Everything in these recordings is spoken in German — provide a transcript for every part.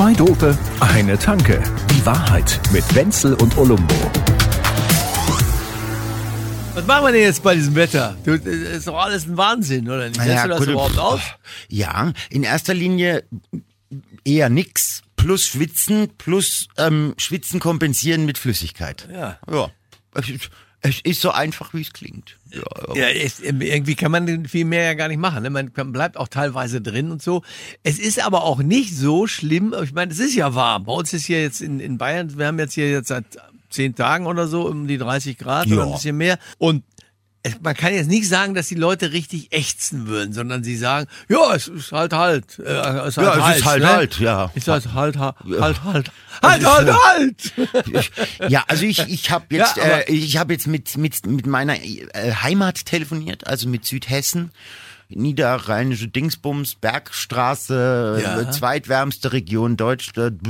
Zwei Dope, eine Tanke. Die Wahrheit mit Wenzel und Olumbo. Was machen wir denn jetzt bei diesem Wetter? Du, das ist doch alles ein Wahnsinn, oder nicht? Setzt Ja, du das gut, überhaupt aus? Ja, in erster Linie eher nix. Plus Schwitzen, plus ähm, Schwitzen kompensieren mit Flüssigkeit. Ja. Ja. Es ist, so einfach, wie es klingt. Ja, Ja, es, irgendwie kann man viel mehr ja gar nicht machen. Ne? Man kann- bleibt auch teilweise drin und so. Es ist aber auch nicht so schlimm. Ich meine, es ist ja warm. Bei uns ist hier jetzt in, in Bayern, wir haben jetzt hier jetzt seit zehn Tagen oder so um die 30 Grad oder Ja. ein bisschen mehr. Und man kann jetzt nicht sagen, dass die Leute richtig ächzen würden, sondern sie sagen, ja, es ist halt halt. Äh, es ist halt ja, es halt, ist halt ne? halt, ja. Es ist halt halt, halt, halt, also halt, halt, halt, halt. Ja, also ich, ich habe jetzt, ja, äh, ich hab jetzt mit, mit, mit meiner äh, Heimat telefoniert, also mit Südhessen. Niederrheinische Dingsbums, Bergstraße, Ja. zweitwärmste Region Deutschland.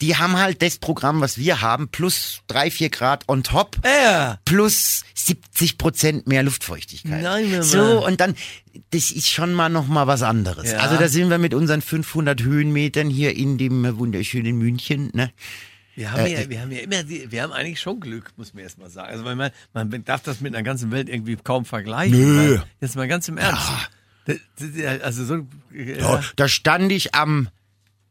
Die haben halt das Programm, was wir haben, plus drei, vier Grad on top, Ja. plus 70 Prozent mehr Luftfeuchtigkeit. Nein, Mama. so, und dann, das ist schon mal noch mal was anderes. Ja. Also da sind wir mit unseren 500 Höhenmetern hier in dem wunderschönen München, ne? Wir haben, Äh, ja, wir haben ja immer, die, wir haben eigentlich schon Glück, muss man erst mal sagen. Also, man, man darf das mit einer ganzen Welt irgendwie kaum vergleichen. Nö. Weil, jetzt mal ganz im Ernst. Das, also so, äh, Ja, da stand ich am,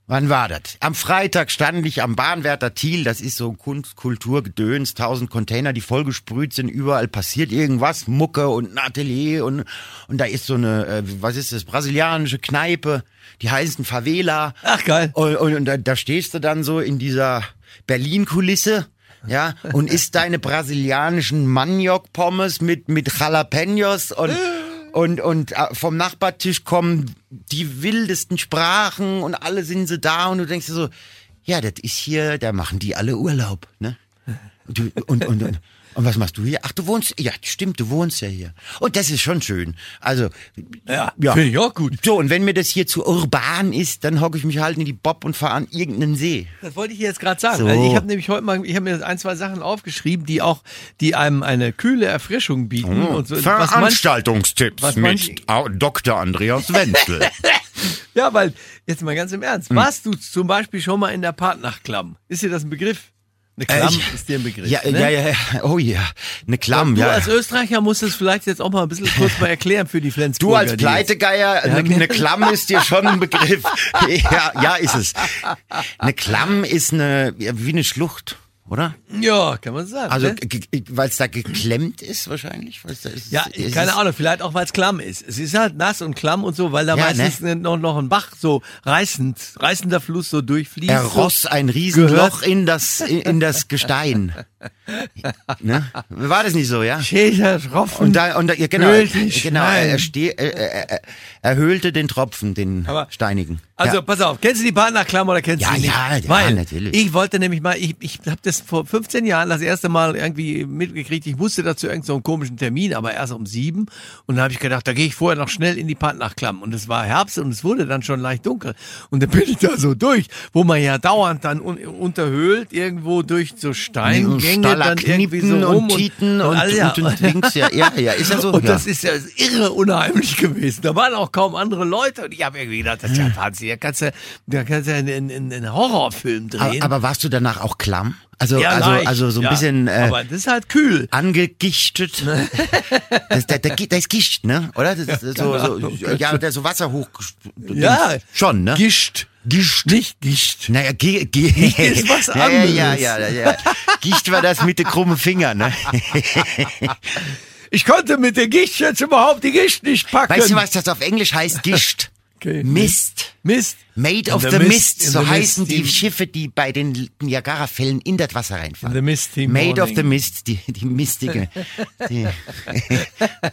wann war das? Am Freitag stand ich am Bahnwärter Thiel, das ist so Kunst, Kultur, Gedöns, tausend Container, die vollgesprüht sind, überall passiert irgendwas, Mucke und ein Atelier und, und da ist so eine, äh, was ist das, brasilianische Kneipe, die heißen Favela. Ach, geil. Und, und, und da, da stehst du dann so in dieser Berlin-Kulisse. Ja, und isst deine brasilianischen Maniok-Pommes mit, mit Jalapenos und, und, und äh, vom Nachbartisch kommen die wildesten Sprachen und alle sind sie da und du denkst dir so, ja, das ist hier, da machen die alle Urlaub, ne? Und, und, und, und, und was machst du hier? Ach, du wohnst, ja, stimmt, du wohnst ja hier. Und das ist schon schön. Also, ja, finde ich auch gut. so, und wenn mir das hier zu urban ist, dann hocke ich mich halt in die Bob und fahre an irgendeinen See. Das wollte ich jetzt gerade sagen. So. Also ich habe nämlich heute mal, ich habe mir ein, zwei Sachen aufgeschrieben, die auch, die einem eine kühle Erfrischung bieten. und so, was manch, Veranstaltungstipps was mit manch- Dr. Andreas Wenzel. ja, weil, jetzt mal ganz im Hm. Ernst, warst du zum Beispiel schon mal in der Partnachklamm? Ist dir das ein Begriff? Eine Klamm ich- ist dir ein Begriff. Ja, ne? ja, ja, ja, oh ja, eine Klamm, Du ja. als Österreicher musst es vielleicht jetzt auch mal ein bisschen kurz mal erklären für die Flensburger. Du als Pleitegeier, eine, eine Klamm ist dir schon ein Begriff. Ja, ja, ist es. Eine Klamm ist eine, wie eine Schlucht, oder? Ja, kann man sagen. Also, ne? weil es da geklemmt ist wahrscheinlich. weil's da ist, Ja, ist keine Ahnung, vielleicht auch, weil es klamm ist. Es ist halt nass und klamm und so, weil da Ja, meistens ne? noch, noch ein Bach so reißend, reißender Fluss so durchfließt. Er ross ein Riesenloch in das, in, in das Gestein. Ne? War das nicht so, ja? Schäler, Tropfen. Und da, und da ja, genau, dich genau, er, ste er, er, er, er höhlte den Tropfen, den Aber- steinigen. Also ja. pass auf, kennst du die Partnerklamm oder kennst Ja, du die nicht? ja, ja, Weil natürlich. Ich wollte nämlich mal, ich, ich habe das vor 15 Jahren das erste Mal irgendwie mitgekriegt. Ich wusste dazu irgendeinen so einen komischen Termin, aber erst um sieben. Und dann habe ich gedacht, da gehe ich vorher noch schnell in die Partnerklamm. Und es war Herbst und es wurde dann schon leicht dunkel. Und dann bin ich da so durch, wo man ja dauernd dann un unterhöhlt irgendwo durch so Steingänge dann irgendwie so rum und Titen und, ja. und, und links, ja, ja, ja, ist ja so. Und ja. das ist ja irre unheimlich gewesen. Da waren auch kaum andere Leute. Und ich habe irgendwie gedacht, das ist ja Wahnsinn. Da kannst du, da kannst du einen, einen, einen Horrorfilm aber, drehen. aber warst du danach auch klamm? Also, ja, also, leicht. also so ein ja. bisschen äh, aber das ist halt kühl. angegichtet. das, da, da, da ist Gischt, ne? Oder? Das ist so, so, ja, der so Wasser hoch. Ja. Schon, ne? Gischt. Gischt. Nicht Gischt. Naja, ge, ge, ist was ja, ja, ja, anderes. ja, ja. Gischt war das mit den krummen Fingern, ne? Ich konnte mit der Gischt jetzt überhaupt die Gischt nicht packen. Weißt du, was das auf Englisch heißt? Gischt. Okay. Mist. Mist. Made of the the, mist, Mist, so heißen mist, die Schiffe, die bei den Niagara-Fällen in das Wasser reinfahren. In the misty Made of morning. the Mist, die, die mistige. Die,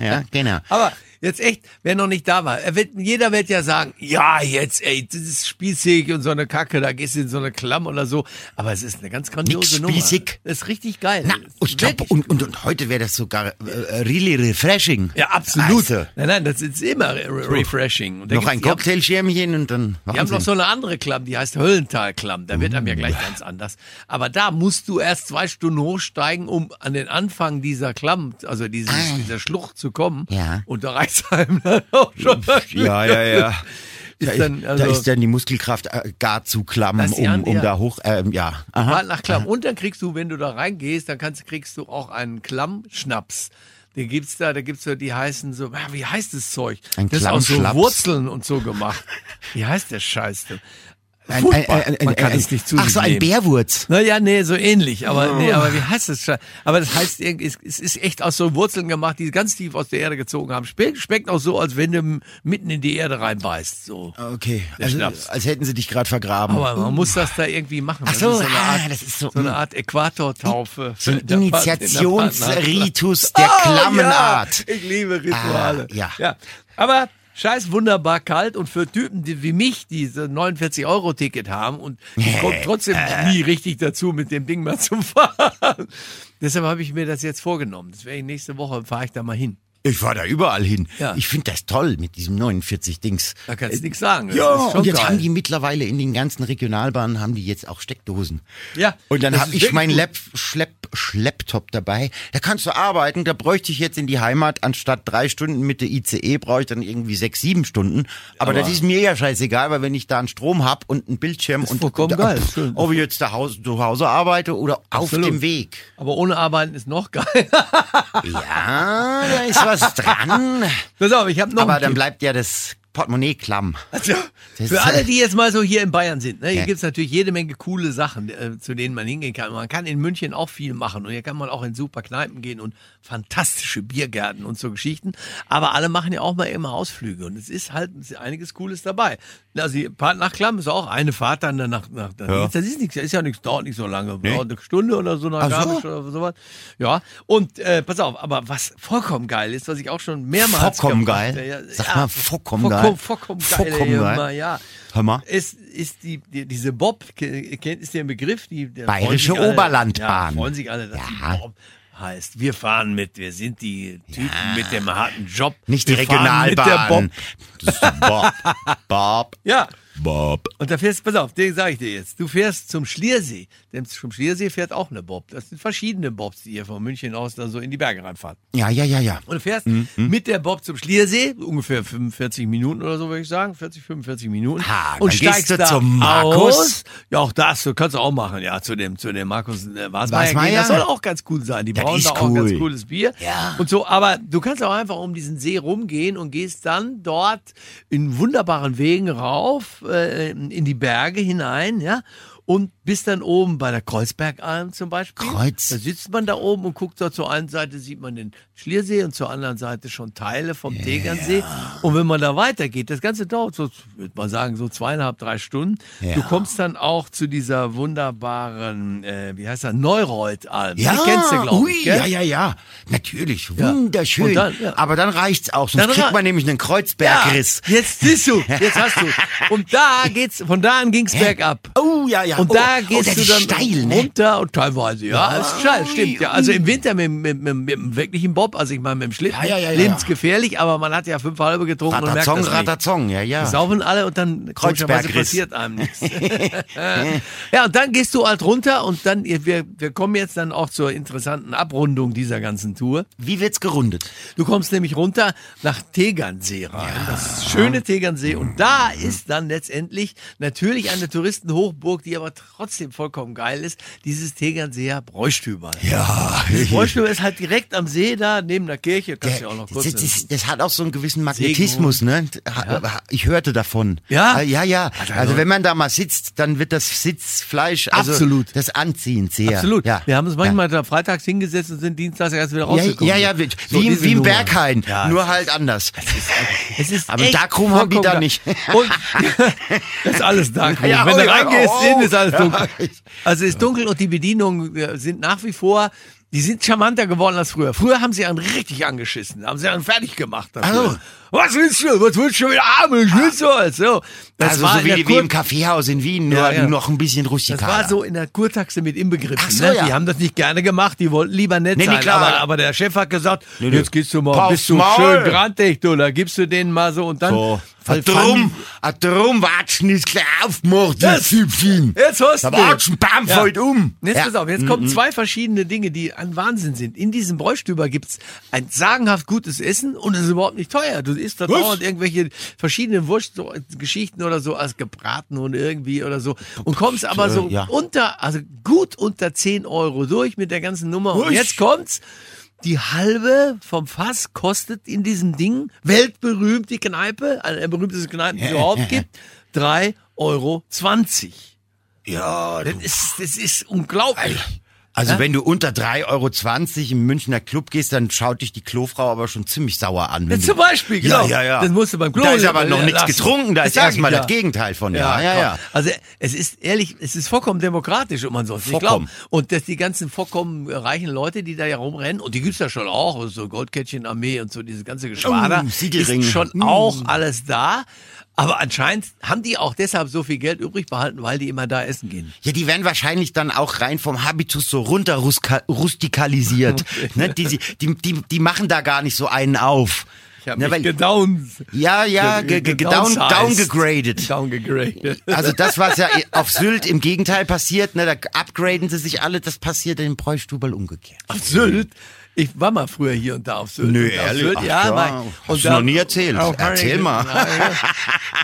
ja, genau. Aber jetzt echt, wer noch nicht da war, er wird, jeder wird ja sagen, ja, jetzt, ey, das ist spießig und so eine Kacke, da gehst du in so eine Klamm oder so. Aber es ist eine ganz grandiose Nix Nummer. spießig. Das ist richtig geil. Na, ich glaube, und, und, und heute wäre das sogar äh, really refreshing. Ja, absolut. Also, Nein, nein, das ist immer re refreshing. Noch ein haben- Cocktailschirmchen und dann Die haben Wahnsinn. noch so eine andere Klamm, die heißt Höllentalklamm. Da wird einem ja gleich ganz anders. Aber da musst du erst zwei Stunden hochsteigen, um an den Anfang dieser Klamm, also dieses, dieser Schlucht zu kommen. Ja. Und da reicht einem dann auch schon. Ja, ja, ja. Da ist dann, ist, also, da ist dann die Muskelkraft äh, gar zu klamm, um, um da hoch, ähm, ja. Aha. Halt nach Klamm. Und dann kriegst du, wenn du da reingehst, dann kannst, kriegst du auch einen Klammschnaps. Den gibt's da, da gibt's so, die heißen so, ah, wie heißt das Zeug? Ein das ist aus so. Wurzeln und so gemacht. Wie heißt der Scheiß denn? Ein, Furchtbar. ein, ein, Man kann ein, es nicht zu Ach so, ein nehmen. Bärwurz. Naja, nee, so ähnlich. Aber, nee, aber wie heißt das? schon? Aber das heißt, irgendwie, es, es ist echt aus so Wurzeln gemacht, die ganz tief aus der Erde gezogen haben. Schmeckt, schmeckt auch so, als wenn du mitten in die Erde reinbeißt. So. Okay, Der also, als hätten sie dich gerade vergraben. Aber man muss das da irgendwie machen. Ach Das so, ist so eine ah, Art, das ist so, so eine mm. Art Äquatortaufe. so ein Der Part- in der Initiationsritus der Ah, Klammenart. Ja, ich liebe Rituale. Ah, ja. ja. Aber scheiß wunderbar kalt und für Typen die, wie mich, die so 49-Euro-Ticket haben und die kommen trotzdem nie richtig dazu, mit dem Ding mal zu fahren. Deshalb habe ich mir das jetzt vorgenommen. Das ich nächste Woche, fahre ich da mal hin. Ich fahr da überall hin. Ja. Ich finde das toll mit diesem 49 Dings. Da kannst du nichts sagen. Ja, ist schon und jetzt geil. haben die mittlerweile in den ganzen Regionalbahnen haben die jetzt auch Steckdosen. Ja, Und dann habe ich meinen Lab, Schlepp, Schlepptop dabei. Da kannst du arbeiten. Da bräuchte ich jetzt in die Heimat anstatt drei Stunden mit der ICE brauche ich dann irgendwie sechs, sieben Stunden. Aber, Aber- das ist mir ja scheißegal, weil wenn ich da einen Strom hab und einen Bildschirm und vollkommen da, geil, schön. ob ich jetzt zu Hause, zu Hause arbeite oder auf Absolut. dem Weg. Aber ohne Arbeiten ist noch geil. Ja, da ist was dran. Pass auf, ich habe noch Aber dann bleibt ja das Portemonnaie klamm. Also, für alle, die jetzt mal so hier in Bayern sind, ne, hier Ja. gibt's natürlich jede Menge coole Sachen, äh, zu denen man hingehen kann. Man kann in München auch viel machen und hier kann man auch in super Kneipen gehen und fantastische Biergärten und so Geschichten. Aber alle machen ja auch mal immer Ausflüge und es ist halt es einiges Cooles dabei. Also Fahrt nach Klamm ist auch eine Fahrt dann nach, nach, Ja. das ist nichts, ist ja nichts, dauert nicht so lange, dauert eine Stunde oder so nach Ach so. Garmisch oder sowas. Ja, und äh, pass auf, aber was vollkommen geil ist, was ich auch schon mehrmals Vollkommen geil? habe, ja, Sag mal, vollkommen vollkommen, geil. Vollkommen geil. Vollkommen geil. ja. Hör mal. Es ist die, die diese Bob, ke- kennt ist der Begriff? Die, der Bayerische alle- Oberlandbahn. Ja, freuen sich alle, dass Ja. die Bob heißt. Wir fahren mit, wir sind die Typen mit dem harten Job. Nicht die wir fahren Mit der Regionalbahn. Bob. Bob. Bob. Ja. Bob. Und da fährst, pass auf, den sage ich dir jetzt. Du fährst zum Schliersee. Denn zum Schliersee fährt auch eine Bob. Das sind verschiedene Bobs, die hier von München aus da so in die Berge reinfahren. Ja, ja, ja, ja. Und du fährst Mhm, mit der Bob zum Schliersee, ungefähr 45 Minuten oder so, würde ich sagen, 40, 45 Minuten. Ha, und steigst du da zum Markus. Aus. Ja, auch das, du kannst du auch machen, ja, zu dem, zu dem Markus äh, Wasmeier Wasmeier? Das soll auch ganz cool sein. Die Das brauchen da auch ein ganz cool. cooles Bier. Ja. Und so, aber du kannst auch einfach um diesen See rumgehen und gehst dann dort in wunderbaren Wegen rauf, äh, in die Berge hinein, ja. Und bist dann oben bei der Kreuzbergalm zum Beispiel. Kreuz. Da sitzt man da oben und guckt da zur einen Seite sieht man den Schliersee und zur anderen Seite schon Teile vom Tegernsee. Und wenn man da weitergeht, das Ganze dauert so, würde man sagen, so zweieinhalb, drei Stunden. Ja. Du kommst dann auch zu dieser wunderbaren, äh, wie heißt das, Neureuth-Alm. Ja, Die kennst du, glaube ich. Gell? ja, ja, ja. Natürlich, Ja. wunderschön. Und dann, ja. Aber dann reicht's auch, sonst Dann kriegt man nämlich einen Kreuzbergriss. Ja, jetzt siehst du, jetzt hast du. Und da geht's, von da an ging's bergab. Oh, ja, ja. Und oh, da oh, gehst das du dann steil, ne? runter und teilweise, ja, ist steil, stimmt. Ja, also im Winter mit, mit, mit, mit dem wirklichen Bob, also ich meine mit dem Schlitten, Ja, ja, ja, ja. lebensgefährlich, aber man hat ja fünf halbe getrunken und merkt Ratazong, das nicht. Ratazong, ja, ja. Die saufen alle und dann komischerweise passiert einem nichts. ja, und dann gehst du halt runter und dann, wir, wir kommen jetzt dann auch zur interessanten Abrundung dieser ganzen Tour. Wie wird's gerundet? Du kommst nämlich runter nach Tegernsee rein. Das schöne Tegernsee. Und da ist dann letztendlich natürlich eine Touristenhochburg, die aber trotzdem vollkommen geil ist, dieses Tegernseer Bräustüber. Ja. Bräustüber ist halt direkt am See da, neben der Kirche. Kannst du ja auch noch das, kurz. das, das, das hat auch so einen gewissen Magnetismus, ne? Ha- Ich hörte davon. Ja? Äh, Ja, ja. Also- wenn man da mal sitzt, dann wird das Sitzfleisch, also Absolut. das anziehend sehr. Absolut. Ja. Wir haben uns manchmal da freitags hingesetzt und sind dienstags erst wieder Ja, rausgekommen. ja, ja, wie, So wie, wie im. Berghain, Ja, nur halt anders. Es ist Aber echt Darkroom haben die da nicht. Und das ist alles Darkroom. Ja, Wenn oh, du ja, reingehst, oh, innen ist alles ja. dunkel. Also es ist dunkel und die Bedienungen äh, sind nach wie vor, die sind charmanter geworden als früher. Früher haben sie einen richtig angeschissen, haben sie einen fertig gemacht. Also. Was willst du? Was willst du wieder haben? Ich will so. so. Das also war so wie, wie im Kaffeehaus in Wien, nur, Ja, ja. noch ein bisschen das rustikaler. war so in der Kurtaxe mit inbegriffen. So, ne? ja. Die haben das nicht gerne gemacht, die wollten lieber nett Nee, nee, sein. klar. aber, aber der Chef hat gesagt, Nee, nee. jetzt gehst du mal, Pass bist du Maul. schön grantig, du, da gibst du denen mal so und dann So. Weil Drum, drum watschen ist gleich aufgemacht, das Süppchen. Jetzt hast Da du. watschen, bam, Ja. fällt um. Jetzt Ja. pass auf, jetzt kommen zwei verschiedene Dinge, die ein Wahnsinn sind. In diesem Bräustüber gibt's ein sagenhaft gutes Essen und es ist überhaupt nicht teuer. Du isst da dauernd irgendwelche verschiedene Wurstgeschichten oder so als gebraten und irgendwie oder so und kommst aber so ja. unter, also gut unter 10 Euro durch mit der ganzen Nummer. Und jetzt kommt's. Die halbe vom Fass kostet in diesem Ding, weltberühmt die Kneipe, eine der berühmtesten Kneipen, die es überhaupt gibt, 3,20 Euro. Ja, Das ist, das ist unglaublich. Also wenn du unter 3,20 Euro im Münchner Club gehst, dann schaut dich die Klofrau aber schon ziemlich sauer an. Ja, zum Beispiel, genau. Ja, ja, ja. Das musst du beim Klo Da ist aber noch lassen. nichts getrunken, da Das ist erstmal ja. das Gegenteil von. Ja, ja, ja. Also es ist ehrlich, es ist vollkommen demokratisch, um man sonst nicht Vollkommen. glauben. Und dass die ganzen vollkommen reichen Leute, die da ja rumrennen, und die gibt's ja schon auch, so Goldkettchenarmee und so dieses ganze Geschwader, Oh, ist schon Mm. auch alles da. Aber anscheinend haben die auch deshalb so viel Geld übrig behalten, weil die immer da essen gehen. Ja, die werden wahrscheinlich dann auch rein vom Habitus so runter rustikalisiert. ne, die, die, die, die machen da gar nicht so einen auf. Ich habe Ne, mich gedowns. ja, ja, ge, ge, ge, down, downgegradet. Downgegradet. Also das, was ja auf Sylt im Gegenteil passiert, ne, da upgraden sie sich alle, das passiert in Bräustubel umgekehrt. Auf Sylt. Ich war mal früher hier und da auf Sylt. Nö, Und ehrlich? Sylt, Ach ja, ja, mal, hast du noch nie erzählt. auf Erzähl mal.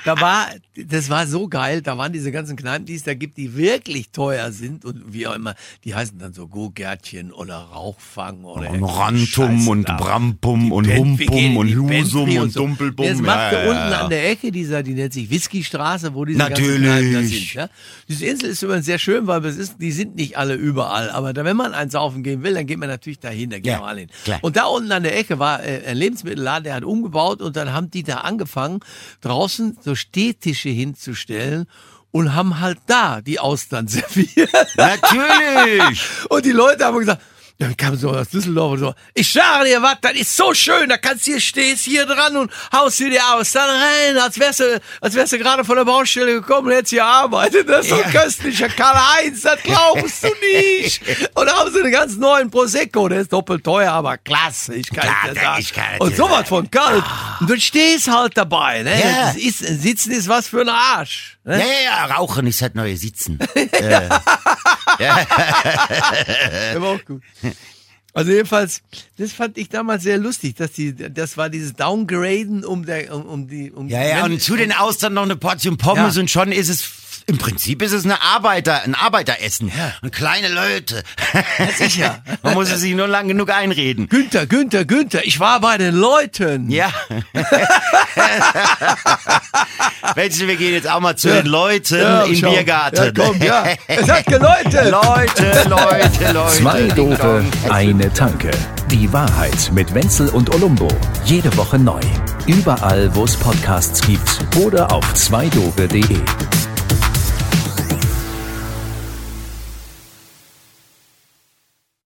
Da war, das war so geil, da waren diese ganzen Kneipen, die es da gibt, die wirklich teuer sind und wie auch immer, die heißen dann so Go-Gärtchen oder Rauchfang oder Und Rantum Scheiß und da. Brampum und wie geht Humpum und die Husum und so. Dumpelbum. Jetzt macht Ja, ja, unten an der Ecke, dieser, die nennt sich Whiskystraße, wo diese Natürlich. ganzen Kneipen da sind. Ja? Diese Insel ist übrigens sehr schön, weil es ist, die sind nicht alle überall. Aber da, wenn man eins saufen gehen will, dann geht man natürlich dahin, da gehen Ja, hin. klar. Und da unten an der Ecke war äh, ein Lebensmittelladen, der hat umgebaut und dann haben die da angefangen, draußen so Stehtische hinzustellen und haben halt da die Austern serviert. Natürlich. Und die Leute haben gesagt, dann kam so aus Düsseldorf und so, ich sage dir was, das ist so schön, da kannst du hier, stehst hier dran und haust dir die Austern rein, als wärst du, als wärst du gerade von der Baustelle gekommen und hättest hier arbeitet. Das ist so Ja. köstlicher Karl-Heinz, das glaubst du nicht. Und da haben sie einen ganz neuen Prosecco, der ist doppelt teuer, aber klasse, ich kann Klar, dir sagen. ich kann und sowas sagen. von kalt. Und du stehst halt dabei, ne? Ja. Ist, Sitzen ist was für ein Arsch. Ne? ja, ja, Rauchen ist halt neue Sitzen. Der war auch gut. Also jedenfalls, das fand ich damals sehr lustig, dass die, das war dieses Downgraden um der, um, um die, um Ja, ja, und zu den Austern noch eine Portion Pommes Ja. und schon ist es, im Prinzip ist es eine Arbeiter, ein Arbeiteressen. Und kleine Leute. sicher. Man muss es sich nur lang genug einreden. Günther, Günther, Günther, ich war bei den Leuten. Ja. Du, wir gehen jetzt auch mal zu den Leuten Ja, im schau. Biergarten. Ja, komm, ja. Es hat geläutet. Leute, Leute, Leute. Zwei Dope, eine Tanke. Die Wahrheit mit Wenzel und Olumbo. Jede Woche neu. Überall, wo es Podcasts gibt oder auf zweidope.de.